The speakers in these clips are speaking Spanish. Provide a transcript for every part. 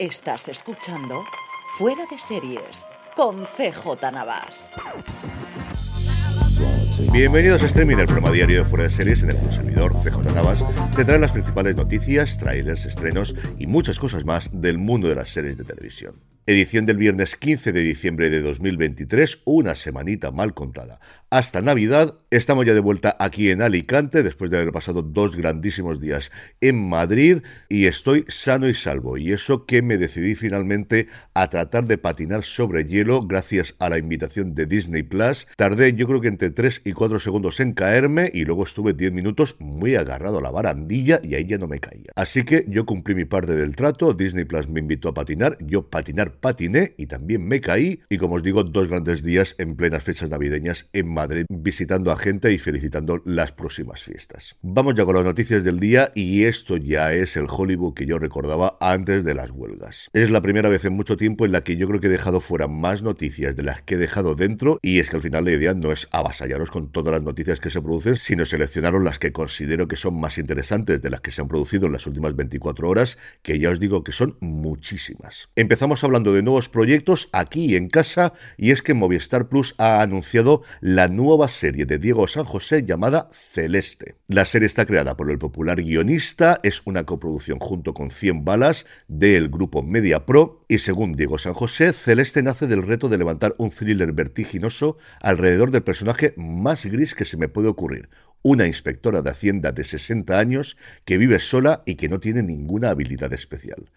Estás escuchando Fuera de Series con CJ Navas. Bienvenidos a Streaming, el programa diario de Fuera de Series en el que servidor CJ Navas te trae las principales noticias, trailers, estrenos y muchas cosas más del mundo de las series de televisión. Edición del viernes 15 de diciembre de 2023, una semanita mal contada. Hasta Navidad, estamos ya de vuelta aquí en Alicante después de haber pasado dos grandísimos días en Madrid y estoy sano y salvo. Y eso que me decidí finalmente a tratar de patinar sobre hielo gracias a la invitación de Disney Plus. Tardé yo creo que entre 3 y 4 segundos en caerme y luego estuve 10 minutos muy agarrado a la barandilla y ahí ya no me caía. Así que yo cumplí mi parte del trato, Disney Plus me invitó a patinar, yo patinar patiné y también me caí. Y como os digo, dos grandes días en plenas fechas navideñas en Madrid, visitando a gente y felicitando las próximas fiestas. Vamos ya con las noticias del día y esto ya es el Hollywood que yo recordaba antes de las huelgas. Es la primera vez en mucho tiempo en la que yo creo que he dejado fuera más noticias de las que he dejado dentro y es que al final la idea no es avasallaros con todas las noticias que se producen, sino seleccionaros las que considero que son más interesantes de las que se han producido en las últimas 24 horas, que ya os digo que son muchísimas. Empezamos hablando de nuevos proyectos aquí en casa y es que Movistar Plus ha anunciado la nueva serie de Diego San José llamada Celeste. La serie está creada por el popular guionista, es una coproducción junto con 100 balas del grupo Media Pro y según Diego San José, Celeste nace del reto de levantar un thriller vertiginoso alrededor del personaje más gris que se me puede ocurrir, una inspectora de Hacienda de 60 años que vive sola y que no tiene ninguna habilidad especial.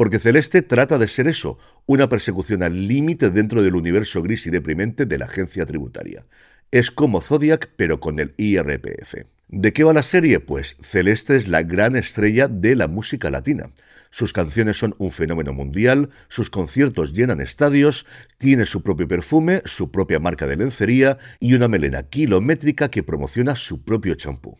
Porque Celeste trata de ser eso, una persecución al límite dentro del universo gris y deprimente de la agencia tributaria. Es como Zodiac, pero con el IRPF. ¿De qué va la serie? Pues Celeste es la gran estrella de la música latina. Sus canciones son un fenómeno mundial, sus conciertos llenan estadios, tiene su propio perfume, su propia marca de lencería y una melena kilométrica que promociona su propio champú.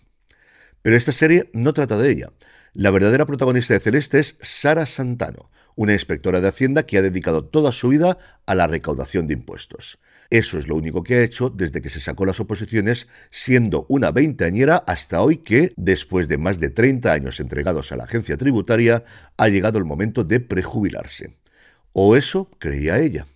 Pero esta serie no trata de ella. La verdadera protagonista de Celeste es Sara Santano, una inspectora de Hacienda que ha dedicado toda su vida a la recaudación de impuestos. Eso es lo único que ha hecho desde que se sacó las oposiciones, siendo una veinteañera hasta hoy que, después de más de 30 años entregados a la agencia tributaria, ha llegado el momento de prejubilarse. O eso creía ella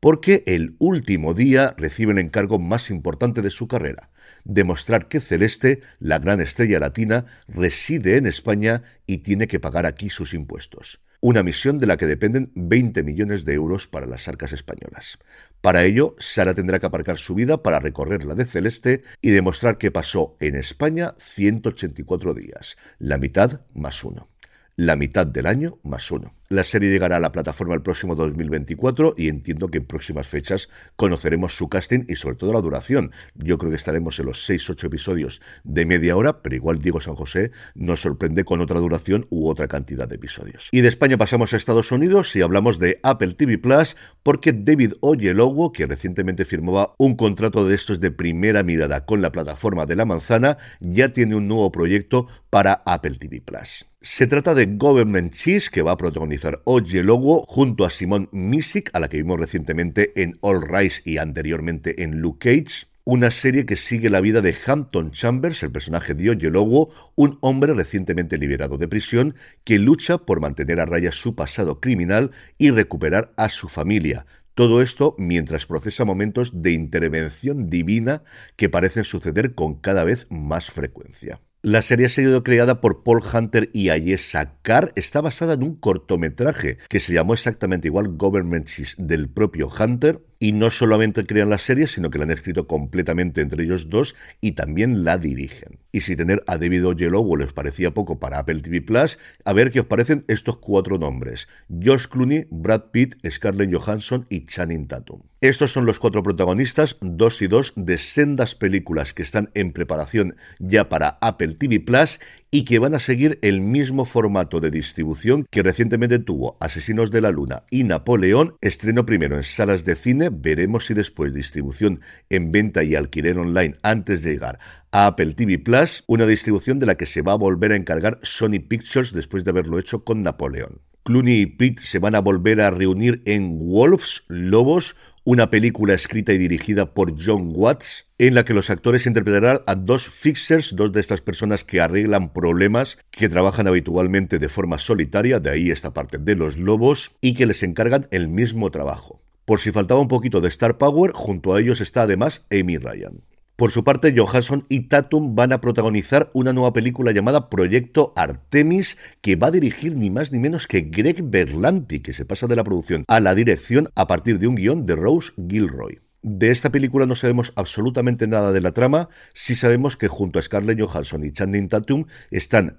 porque el último día recibe el encargo más importante de su carrera, demostrar que Celeste, la gran estrella latina, reside en España y tiene que pagar aquí sus impuestos. Una misión de la que dependen 20 millones de euros para las arcas españolas. Para ello, Sara tendrá que aparcar su vida para recorrer la de Celeste y demostrar que pasó en España 184 días, la mitad más uno. La mitad del año más uno. La serie llegará a la plataforma el próximo 2024 y entiendo que en próximas fechas conoceremos su casting y sobre todo la duración. Yo creo que estaremos en los 6-8 episodios de media hora, pero igual Diego San José nos sorprende con otra duración u otra cantidad de episodios. Y de España pasamos a Estados Unidos y hablamos de Apple TV Plus porque David Oyelowo, que recientemente firmaba un contrato de estos de primera mirada con la plataforma de la manzana, ya tiene un nuevo proyecto para Apple TV Plus. Se trata de Government Cheese, que va a protagonizar Oye Logo junto a Simone Misic, a la que vimos recientemente en All Rise y anteriormente en Luke Cage. Una serie que sigue la vida de Hampton Chambers, el personaje de Oye Logo, un hombre recientemente liberado de prisión que lucha por mantener a raya su pasado criminal y recuperar a su familia. Todo esto mientras procesa momentos de intervención divina que parecen suceder con cada vez más frecuencia. La serie ha sido creada por Paul Hunter y Ayesha Carr. Está basada en un cortometraje que se llamó exactamente igual Government del propio Hunter y no solamente crean la serie, sino que la han escrito completamente entre ellos dos y también la dirigen. Y si tener a David Oyelowo les parecía poco para Apple TV Plus, a ver qué os parecen estos cuatro nombres: Josh Clooney, Brad Pitt, Scarlett Johansson y Channing Tatum. Estos son los cuatro protagonistas, dos y dos, de sendas películas que están en preparación ya para Apple TV Plus y que van a seguir el mismo formato de distribución que recientemente tuvo Asesinos de la Luna y Napoleón, estreno primero en salas de cine, veremos si después distribución en venta y alquiler online antes de llegar a Apple TV Plus, una distribución de la que se va a volver a encargar Sony Pictures después de haberlo hecho con Napoleón. Clooney y Pitt se van a volver a reunir en Wolves, Lobos, una película escrita y dirigida por John Watts, en la que los actores interpretarán a dos fixers, dos de estas personas que arreglan problemas, que trabajan habitualmente de forma solitaria, de ahí esta parte de los lobos, y que les encargan el mismo trabajo. Por si faltaba un poquito de Star Power, junto a ellos está además Amy Ryan. Por su parte, Johansson y Tatum van a protagonizar una nueva película llamada Proyecto Artemis, que va a dirigir ni más ni menos que Greg Berlanti, que se pasa de la producción a la dirección a partir de un guion de Rose Gilroy. De esta película no sabemos absolutamente nada de la trama, sí sabemos que junto a Scarlett Johansson y Channing Tatum están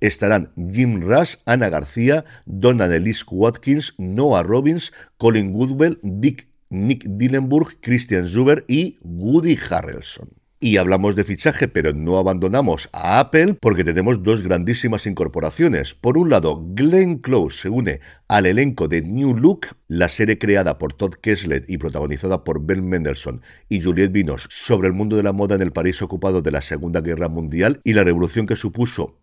estarán Jim Rush, Ana García, Donna Elise Watkins, Noah Robbins, Colin Woodwell, Dick Nick Dillenburg, Christian Zuber y Woody Harrelson. Y hablamos de fichaje, pero no abandonamos a Apple porque tenemos dos grandísimas incorporaciones. Por un lado, Glenn Close se une al elenco de New Look, la serie creada por Todd Kessler y protagonizada por Ben Mendelssohn y Juliette Vinos sobre el mundo de la moda en el París ocupado de la Segunda Guerra Mundial y la revolución que supuso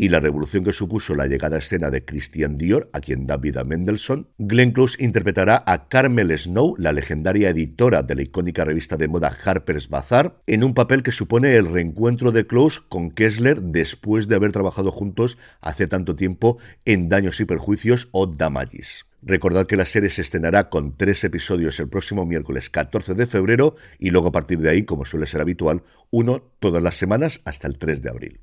y la revolución que supuso la llegada a escena de Christian Dior, a quien da vida Mendelssohn, Glenn Close interpretará a Carmel Snow, la legendaria editora de la icónica revista de moda Harper's Bazaar, en un papel que supone el reencuentro de Close con Kessler después de haber trabajado juntos hace tanto tiempo en Daños y Perjuicios o Damages. Recordad que la serie se estrenará con tres episodios el próximo miércoles 14 de febrero y luego a partir de ahí, como suele ser habitual, uno todas las semanas hasta el 3 de abril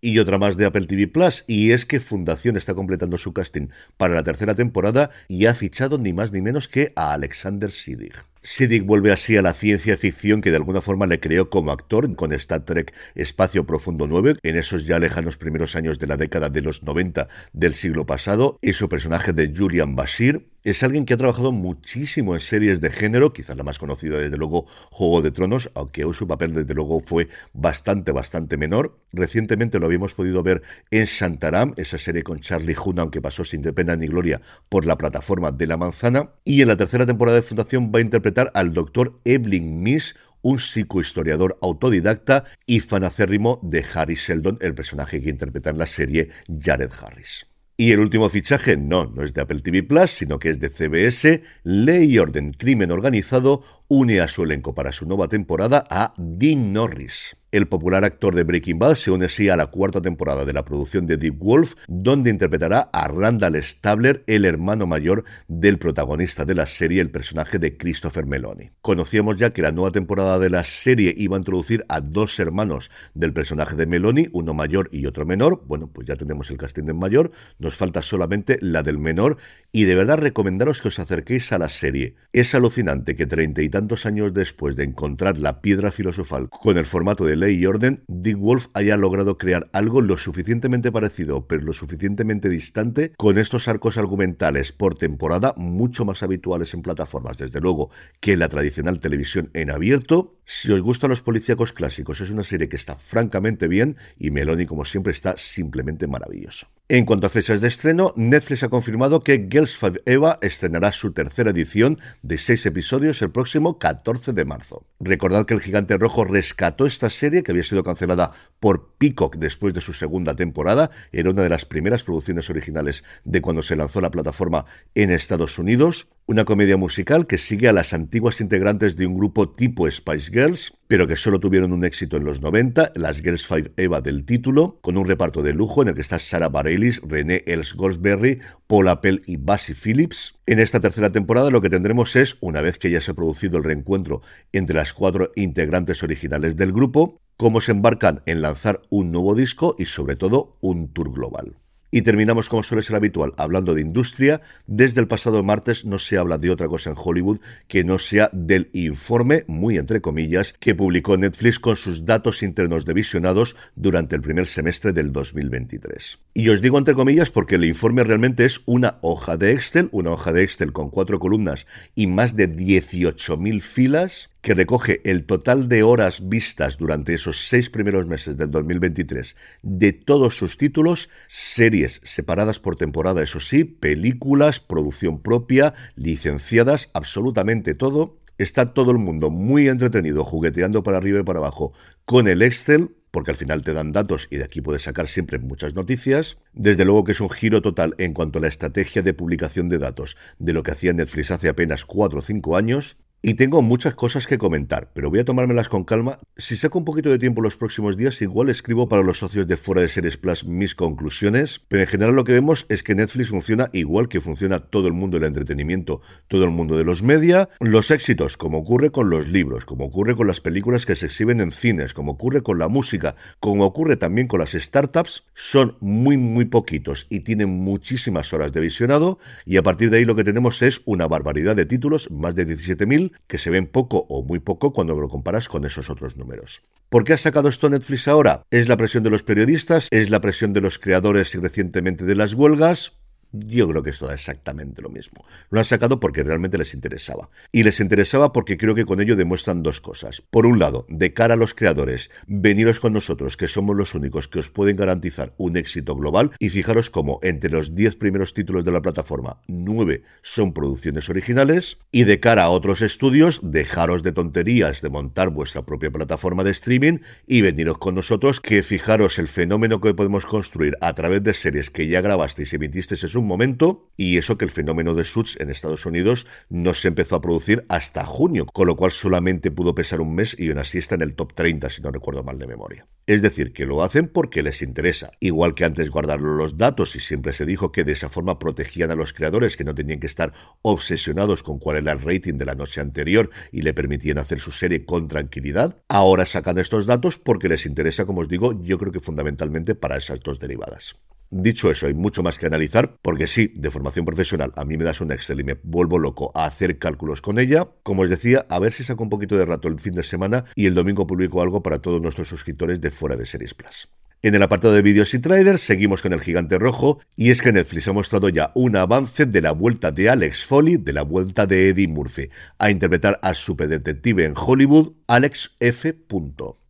y otra más de Apple TV Plus, y es que Fundación está completando su casting para la tercera temporada y ha fichado ni más ni menos que a Alexander Siddig. Siddig vuelve así a la ciencia ficción que de alguna forma le creó como actor con Star Trek Espacio Profundo 9, en esos ya lejanos primeros años de la década de los 90 del siglo pasado, y su personaje de Julian Bashir, es alguien que ha trabajado muchísimo en series de género, quizás la más conocida desde luego Juego de Tronos, aunque hoy su papel desde luego fue bastante, bastante menor. Recientemente lo habíamos podido ver en Shantaram, esa serie con Charlie Hunnam aunque pasó sin pena ni gloria por la plataforma de la manzana. Y en la tercera temporada de Fundación va a interpretar al doctor Evelyn Miss, un psicohistoriador autodidacta y fanacérrimo de Harry Sheldon, el personaje que interpreta en la serie Jared Harris. Y el último fichaje no, no es de Apple TV Plus, sino que es de CBS. Ley y Orden Crimen Organizado une a su elenco para su nueva temporada a Dean Norris. El popular actor de Breaking Bad se une así a la cuarta temporada de la producción de Deep Wolf, donde interpretará a Randall Stabler, el hermano mayor del protagonista de la serie, el personaje de Christopher Meloni. Conocíamos ya que la nueva temporada de la serie iba a introducir a dos hermanos del personaje de Meloni, uno mayor y otro menor. Bueno, pues ya tenemos el casting del mayor, nos falta solamente la del menor y de verdad recomendaros que os acerquéis a la serie. Es alucinante que treinta y tantos años después de encontrar la piedra filosofal con el formato de ley y orden, Dick Wolf haya logrado crear algo lo suficientemente parecido, pero lo suficientemente distante, con estos arcos argumentales por temporada mucho más habituales en plataformas, desde luego, que la tradicional televisión en abierto. Si os gustan los policíacos clásicos, es una serie que está francamente bien y Meloni, como siempre, está simplemente maravilloso. En cuanto a fechas de estreno, Netflix ha confirmado que Girls Five Eva estrenará su tercera edición de seis episodios el próximo 14 de marzo. Recordad que el Gigante Rojo rescató esta serie que había sido cancelada por Peacock después de su segunda temporada. Era una de las primeras producciones originales de cuando se lanzó la plataforma en Estados Unidos. Una comedia musical que sigue a las antiguas integrantes de un grupo tipo Spice Girls, pero que solo tuvieron un éxito en los 90, las Girls Five Eva del título, con un reparto de lujo en el que está Sarah Bareilles, René Els Goldsberry, Paul Appel y Basie Phillips. En esta tercera temporada lo que tendremos es, una vez que ya se ha producido el reencuentro entre las cuatro integrantes originales del grupo, cómo se embarcan en lanzar un nuevo disco y sobre todo un tour global. Y terminamos, como suele ser habitual, hablando de industria. Desde el pasado martes no se habla de otra cosa en Hollywood que no sea del informe, muy entre comillas, que publicó Netflix con sus datos internos de visionados durante el primer semestre del 2023. Y os digo entre comillas porque el informe realmente es una hoja de Excel, una hoja de Excel con cuatro columnas y más de 18.000 filas que recoge el total de horas vistas durante esos seis primeros meses del 2023 de todos sus títulos, series separadas por temporada, eso sí, películas, producción propia, licenciadas, absolutamente todo. Está todo el mundo muy entretenido jugueteando para arriba y para abajo con el Excel porque al final te dan datos y de aquí puedes sacar siempre muchas noticias. Desde luego que es un giro total en cuanto a la estrategia de publicación de datos de lo que hacía Netflix hace apenas 4 o 5 años. Y tengo muchas cosas que comentar, pero voy a tomármelas con calma. Si saco un poquito de tiempo los próximos días, igual escribo para los socios de Fuera de Series Plus mis conclusiones, pero en general lo que vemos es que Netflix funciona igual que funciona todo el mundo del entretenimiento, todo el mundo de los media, los éxitos, como ocurre con los libros, como ocurre con las películas que se exhiben en cines, como ocurre con la música, como ocurre también con las startups, son muy muy poquitos y tienen muchísimas horas de visionado y a partir de ahí lo que tenemos es una barbaridad de títulos, más de 17.000 que se ven poco o muy poco cuando lo comparas con esos otros números. ¿Por qué ha sacado esto Netflix ahora? ¿Es la presión de los periodistas? ¿Es la presión de los creadores y recientemente de las huelgas? Yo creo que es todo exactamente lo mismo. Lo han sacado porque realmente les interesaba. Y les interesaba porque creo que con ello demuestran dos cosas. Por un lado, de cara a los creadores, veniros con nosotros, que somos los únicos que os pueden garantizar un éxito global. Y fijaros cómo entre los 10 primeros títulos de la plataforma, 9 son producciones originales. Y de cara a otros estudios, dejaros de tonterías de montar vuestra propia plataforma de streaming y veniros con nosotros, que fijaros el fenómeno que podemos construir a través de series que ya grabasteis y emitisteis en un momento, y eso que el fenómeno de Suits en Estados Unidos no se empezó a producir hasta junio, con lo cual solamente pudo pesar un mes y una así está en el top 30, si no recuerdo mal de memoria. Es decir, que lo hacen porque les interesa, igual que antes guardaron los datos y siempre se dijo que de esa forma protegían a los creadores que no tenían que estar obsesionados con cuál era el rating de la noche anterior y le permitían hacer su serie con tranquilidad. Ahora sacan estos datos porque les interesa, como os digo, yo creo que fundamentalmente para esas dos derivadas. Dicho eso, hay mucho más que analizar, porque sí, de formación profesional, a mí me das un Excel y me vuelvo loco a hacer cálculos con ella. Como os decía, a ver si saco un poquito de rato el fin de semana y el domingo publico algo para todos nuestros suscriptores de fuera de Series Plus. En el apartado de vídeos y trailers seguimos con el gigante rojo y es que Netflix ha mostrado ya un avance de la vuelta de Alex Foley, de la vuelta de Eddie Murphy a interpretar a superdetective en Hollywood, Alex F.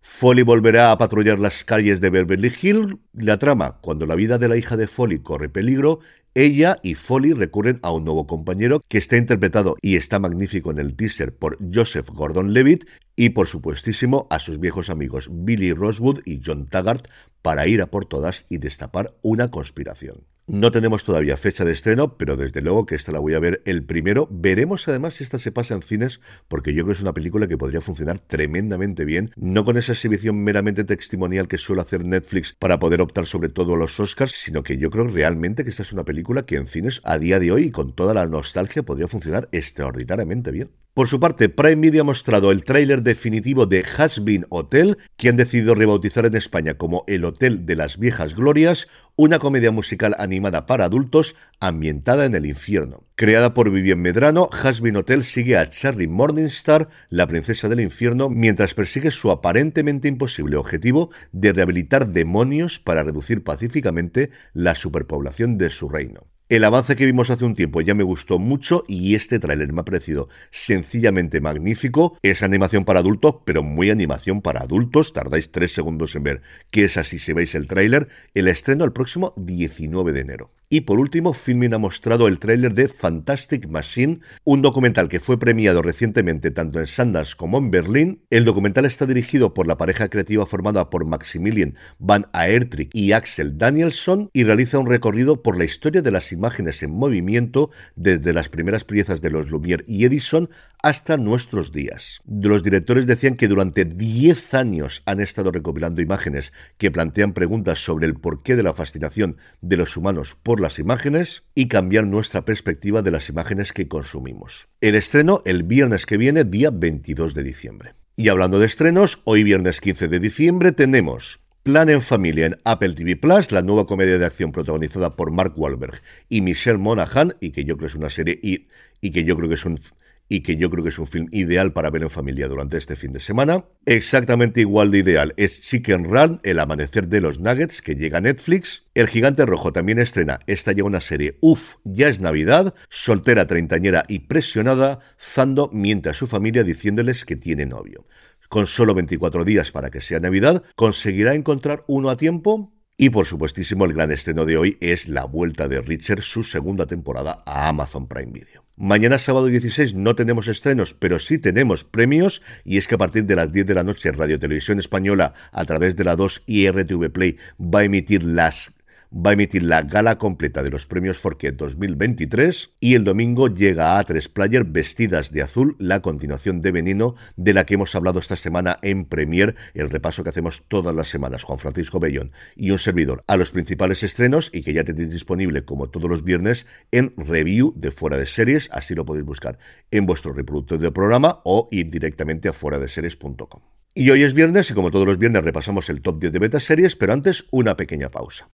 Foley volverá a patrullar las calles de Beverly Hills. La trama, cuando la vida de la hija de Foley corre peligro, ella y Foley recurren a un nuevo compañero que está interpretado y está magnífico en el teaser por Joseph Gordon-Levitt y por supuestísimo a sus viejos amigos Billy Rosewood y John Taggart para ir a por todas y destapar una conspiración. No tenemos todavía fecha de estreno, pero desde luego que esta la voy a ver el primero. Veremos además si esta se pasa en cines, porque yo creo que es una película que podría funcionar tremendamente bien, no con esa exhibición meramente testimonial que suele hacer Netflix para poder optar sobre todo a los Oscars, sino que yo creo realmente que esta es una película que en cines a día de hoy y con toda la nostalgia podría funcionar extraordinariamente bien. Por su parte, Prime Video ha mostrado el tráiler definitivo de Has Been Hotel, que han decidido rebautizar en España como El Hotel de las Viejas Glorias, una comedia musical animada para adultos ambientada en el infierno. Creada por Vivian Medrano, Has Been Hotel sigue a Cherry Morningstar, la princesa del infierno, mientras persigue su aparentemente imposible objetivo de rehabilitar demonios para reducir pacíficamente la superpoblación de su reino. El avance que vimos hace un tiempo ya me gustó mucho y este tráiler me ha parecido sencillamente magnífico. Es animación para adultos, pero muy animación para adultos. Tardáis tres segundos en ver qué es así si veis el tráiler. El estreno el próximo 19 de enero. Y por último, Filmin ha mostrado el tráiler de Fantastic Machine, un documental que fue premiado recientemente tanto en Sundance como en Berlín. El documental está dirigido por la pareja creativa formada por Maximilian Van Aertrick y Axel Danielson y realiza un recorrido por la historia de las imágenes en movimiento desde las primeras piezas de los Lumière y Edison hasta nuestros días. Los directores decían que durante 10 años han estado recopilando imágenes que plantean preguntas sobre el porqué de la fascinación de los humanos por las imágenes y cambiar nuestra perspectiva de las imágenes que consumimos. El estreno el viernes que viene, día 22 de diciembre. Y hablando de estrenos, hoy viernes 15 de diciembre tenemos Plan en Familia en Apple TV Plus, la nueva comedia de acción protagonizada por Mark Wahlberg y Michelle Monaghan, y que yo creo es una serie y que yo creo que es un y que yo creo que es un film ideal para ver en familia durante este fin de semana. Exactamente igual de ideal es Chicken Run, El amanecer de los Nuggets, que llega a Netflix. El Gigante Rojo también estrena, esta ya una serie, Uf, ya es Navidad, soltera, treintañera y presionada, Zando miente a su familia diciéndoles que tiene novio. Con solo 24 días para que sea Navidad, ¿conseguirá encontrar uno a tiempo? Y por supuestísimo, el gran estreno de hoy es la vuelta de Richard, su segunda temporada a Amazon Prime Video. Mañana sábado 16 no tenemos estrenos, pero sí tenemos premios y es que a partir de las 10 de la noche Radio Televisión Española a través de la 2 y RTV Play va a emitir las va a emitir la gala completa de los premios Forquet 2023 y el domingo llega a A3 Player vestidas de azul, la continuación de Veneno de la que hemos hablado esta semana en Premier, el repaso que hacemos todas las semanas, Juan Francisco Bellón y un servidor a los principales estrenos y que ya tenéis disponible como todos los viernes en review de fuera de series, así lo podéis buscar en vuestro reproductor de programa o ir directamente a fuera de series.com. Y hoy es viernes y como todos los viernes repasamos el top 10 de beta series, pero antes una pequeña pausa.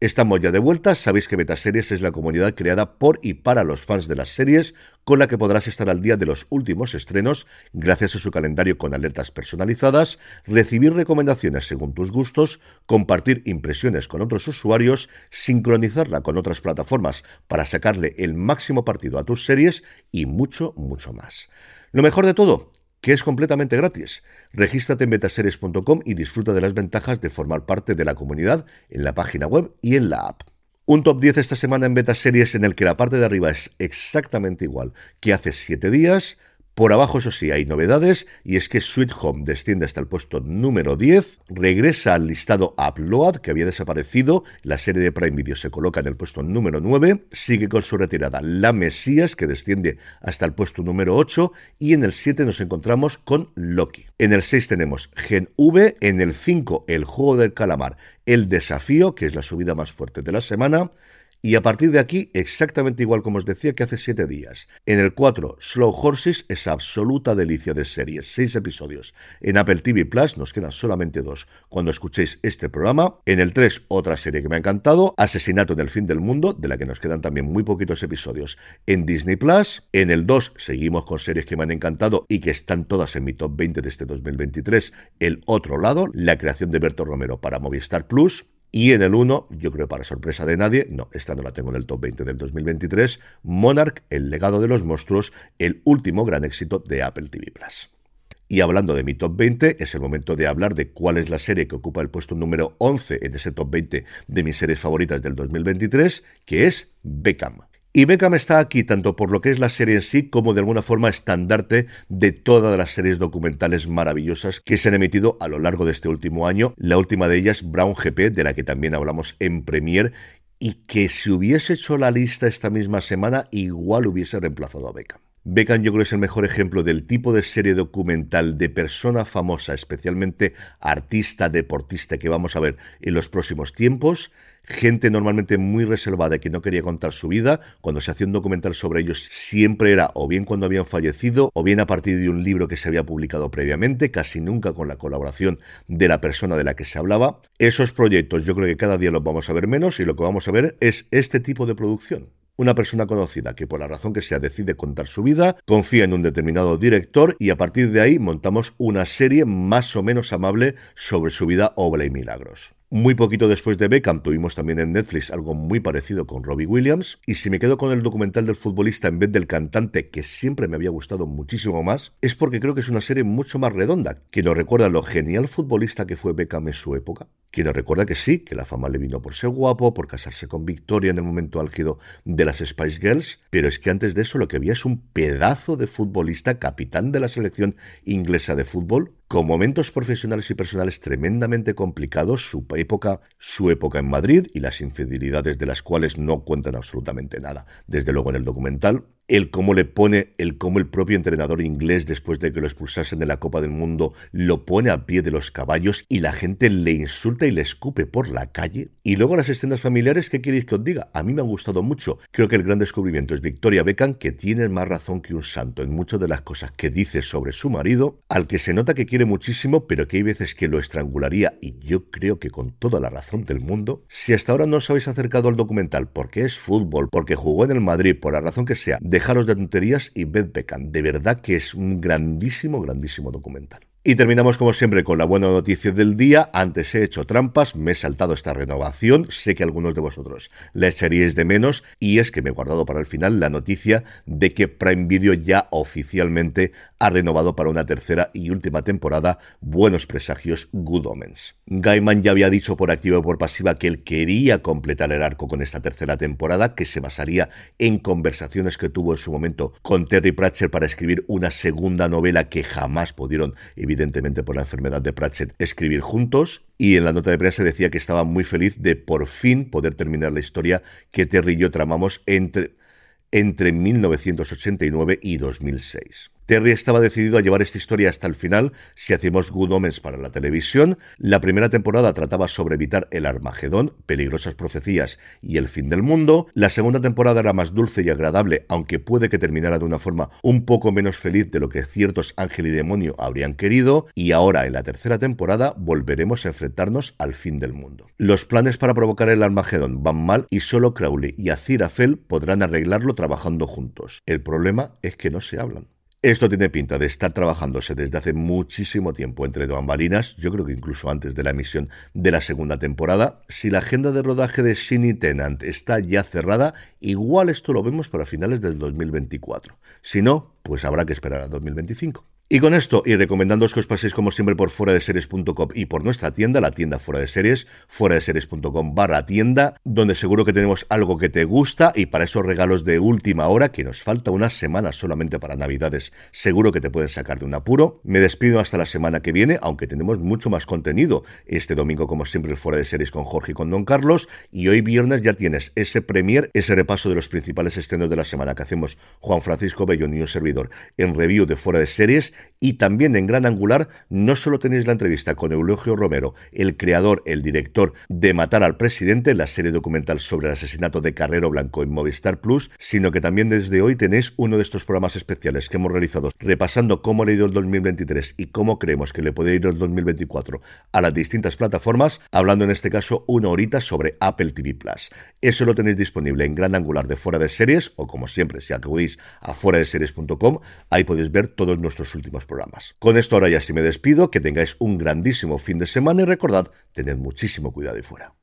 Estamos ya de vuelta, sabéis que Betaseries es la comunidad creada por y para los fans de las series, con la que podrás estar al día de los últimos estrenos, gracias a su calendario con alertas personalizadas, recibir recomendaciones según tus gustos, compartir impresiones con otros usuarios, sincronizarla con otras plataformas para sacarle el máximo partido a tus series y mucho, mucho más. Lo mejor de todo, que es completamente gratis. Regístrate en betaseries.com y disfruta de las ventajas de formar parte de la comunidad en la página web y en la app. Un top 10 esta semana en Betaseries en el que la parte de arriba es exactamente igual que hace 7 días, por abajo, eso sí, hay novedades, y es que Sweet Home desciende hasta el puesto número 10, regresa al listado Upload, que había desaparecido, la serie de Prime Video se coloca en el puesto número 9, sigue con su retirada La Mesías, que desciende hasta el puesto número 8, y en el 7 nos encontramos con Loki. En el 6 tenemos Gen V, en el 5 El Juego del Calamar, El Desafío, que es la subida más fuerte de la semana, y a partir de aquí, exactamente igual como os decía que hace siete días. En el 4, Slow Horses es absoluta delicia de series, seis episodios. En Apple TV Plus nos quedan solamente dos cuando escuchéis este programa. En el 3, otra serie que me ha encantado, Asesinato en el fin del mundo, de la que nos quedan también muy poquitos episodios. En Disney Plus. En el 2, seguimos con series que me han encantado y que están todas en mi top 20 de este 2023. El otro lado, la creación de Berto Romero para Movistar Plus. Y en el 1, yo creo para sorpresa de nadie, no, esta no la tengo en el top 20 del 2023, Monarch, el legado de los monstruos, el último gran éxito de Apple TV Plus. Y hablando de mi top 20, es el momento de hablar de cuál es la serie que ocupa el puesto número 11 en ese top 20 de mis series favoritas del 2023, que es Beckham. Y Beckham está aquí tanto por lo que es la serie en sí como de alguna forma estandarte de todas las series documentales maravillosas que se han emitido a lo largo de este último año. La última de ellas, Brown GP, de la que también hablamos en Premiere y que si hubiese hecho la lista esta misma semana igual hubiese reemplazado a Beckham. Beckham yo creo que es el mejor ejemplo del tipo de serie documental de persona famosa, especialmente artista, deportista que vamos a ver en los próximos tiempos gente normalmente muy reservada que no quería contar su vida. Cuando se hacía un documental sobre ellos siempre era o bien cuando habían fallecido o bien a partir de un libro que se había publicado previamente, casi nunca con la colaboración de la persona de la que se hablaba. Esos proyectos yo creo que cada día los vamos a ver menos y lo que vamos a ver es este tipo de producción una persona conocida que por la razón que sea decide contar su vida, confía en un determinado director y a partir de ahí montamos una serie más o menos amable sobre su vida, obra y milagros. Muy poquito después de Beckham tuvimos también en Netflix algo muy parecido con Robbie Williams y si me quedo con el documental del futbolista en vez del cantante que siempre me había gustado muchísimo más es porque creo que es una serie mucho más redonda. Que nos recuerda lo genial futbolista que fue Beckham en su época que nos recuerda que sí, que la fama le vino por ser guapo, por casarse con Victoria en el momento álgido de las Spice Girls, pero es que antes de eso lo que había es un pedazo de futbolista, capitán de la selección inglesa de fútbol, con momentos profesionales y personales tremendamente complicados, su época, su época en Madrid y las infidelidades de las cuales no cuentan absolutamente nada. Desde luego en el documental el cómo le pone, el cómo el propio entrenador inglés, después de que lo expulsasen de la Copa del Mundo, lo pone a pie de los caballos y la gente le insulta y le escupe por la calle. Y luego las escenas familiares, ¿qué queréis que os diga? A mí me han gustado mucho. Creo que el gran descubrimiento es Victoria Beckham, que tiene más razón que un santo en muchas de las cosas que dice sobre su marido, al que se nota que quiere muchísimo, pero que hay veces que lo estrangularía, y yo creo que con toda la razón del mundo. Si hasta ahora no os habéis acercado al documental porque es fútbol, porque jugó en el Madrid, por la razón que sea, dejaros de tonterías y ved Beckham. De verdad que es un grandísimo, grandísimo documental. Y terminamos como siempre con la buena noticia del día. Antes he hecho trampas, me he saltado esta renovación, sé que algunos de vosotros la echaríais de menos y es que me he guardado para el final la noticia de que Prime Video ya oficialmente ha renovado para una tercera y última temporada Buenos Presagios Good Omens. Gaiman ya había dicho por activa y por pasiva que él quería completar el arco con esta tercera temporada que se basaría en conversaciones que tuvo en su momento con Terry Pratchett para escribir una segunda novela que jamás pudieron evitar evidentemente por la enfermedad de Pratchett, escribir juntos. Y en la nota de prensa decía que estaba muy feliz de por fin poder terminar la historia que Terry y yo tramamos entre, entre 1989 y 2006. Terry estaba decidido a llevar esta historia hasta el final si hacemos Good Omens para la televisión. La primera temporada trataba sobre evitar el Armagedón, peligrosas profecías y el fin del mundo. La segunda temporada era más dulce y agradable, aunque puede que terminara de una forma un poco menos feliz de lo que ciertos ángel y demonio habrían querido. Y ahora, en la tercera temporada, volveremos a enfrentarnos al fin del mundo. Los planes para provocar el Armagedón van mal y solo Crowley y Aziraphale podrán arreglarlo trabajando juntos. El problema es que no se hablan. Esto tiene pinta de estar trabajándose desde hace muchísimo tiempo entre bambalinas, yo creo que incluso antes de la emisión de la segunda temporada. Si la agenda de rodaje de Shinny Tenant está ya cerrada, igual esto lo vemos para finales del 2024. Si no, pues habrá que esperar a 2025. Y con esto, y recomendándoos que os paséis como siempre por fuera de series.com y por nuestra tienda, la tienda fuera de series, fuera de series.com barra tienda, donde seguro que tenemos algo que te gusta y para esos regalos de última hora, que nos falta unas semanas solamente para Navidades, seguro que te pueden sacar de un apuro. Me despido hasta la semana que viene, aunque tenemos mucho más contenido. Este domingo, como siempre, fuera de series con Jorge y con Don Carlos, y hoy viernes ya tienes ese premier, ese repaso de los principales estrenos de la semana que hacemos Juan Francisco Bellón y un servidor en review de fuera de series y también en Gran Angular no solo tenéis la entrevista con Eulogio Romero, el creador, el director de Matar al Presidente, la serie documental sobre el asesinato de Carrero Blanco en Movistar Plus, sino que también desde hoy tenéis uno de estos programas especiales que hemos realizado repasando cómo ha ido el 2023 y cómo creemos que le puede ir el 2024 a las distintas plataformas, hablando en este caso una horita sobre Apple TV Plus. Eso lo tenéis disponible en Gran Angular de Fuera de Series o como siempre si acudís a fuera de series.com, ahí podéis ver todos nuestros Con esto ahora ya sí me despido, que tengáis un grandísimo fin de semana y recordad, tened muchísimo cuidado y fuera.